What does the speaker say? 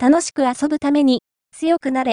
楽しく遊ぶために、強くなれ。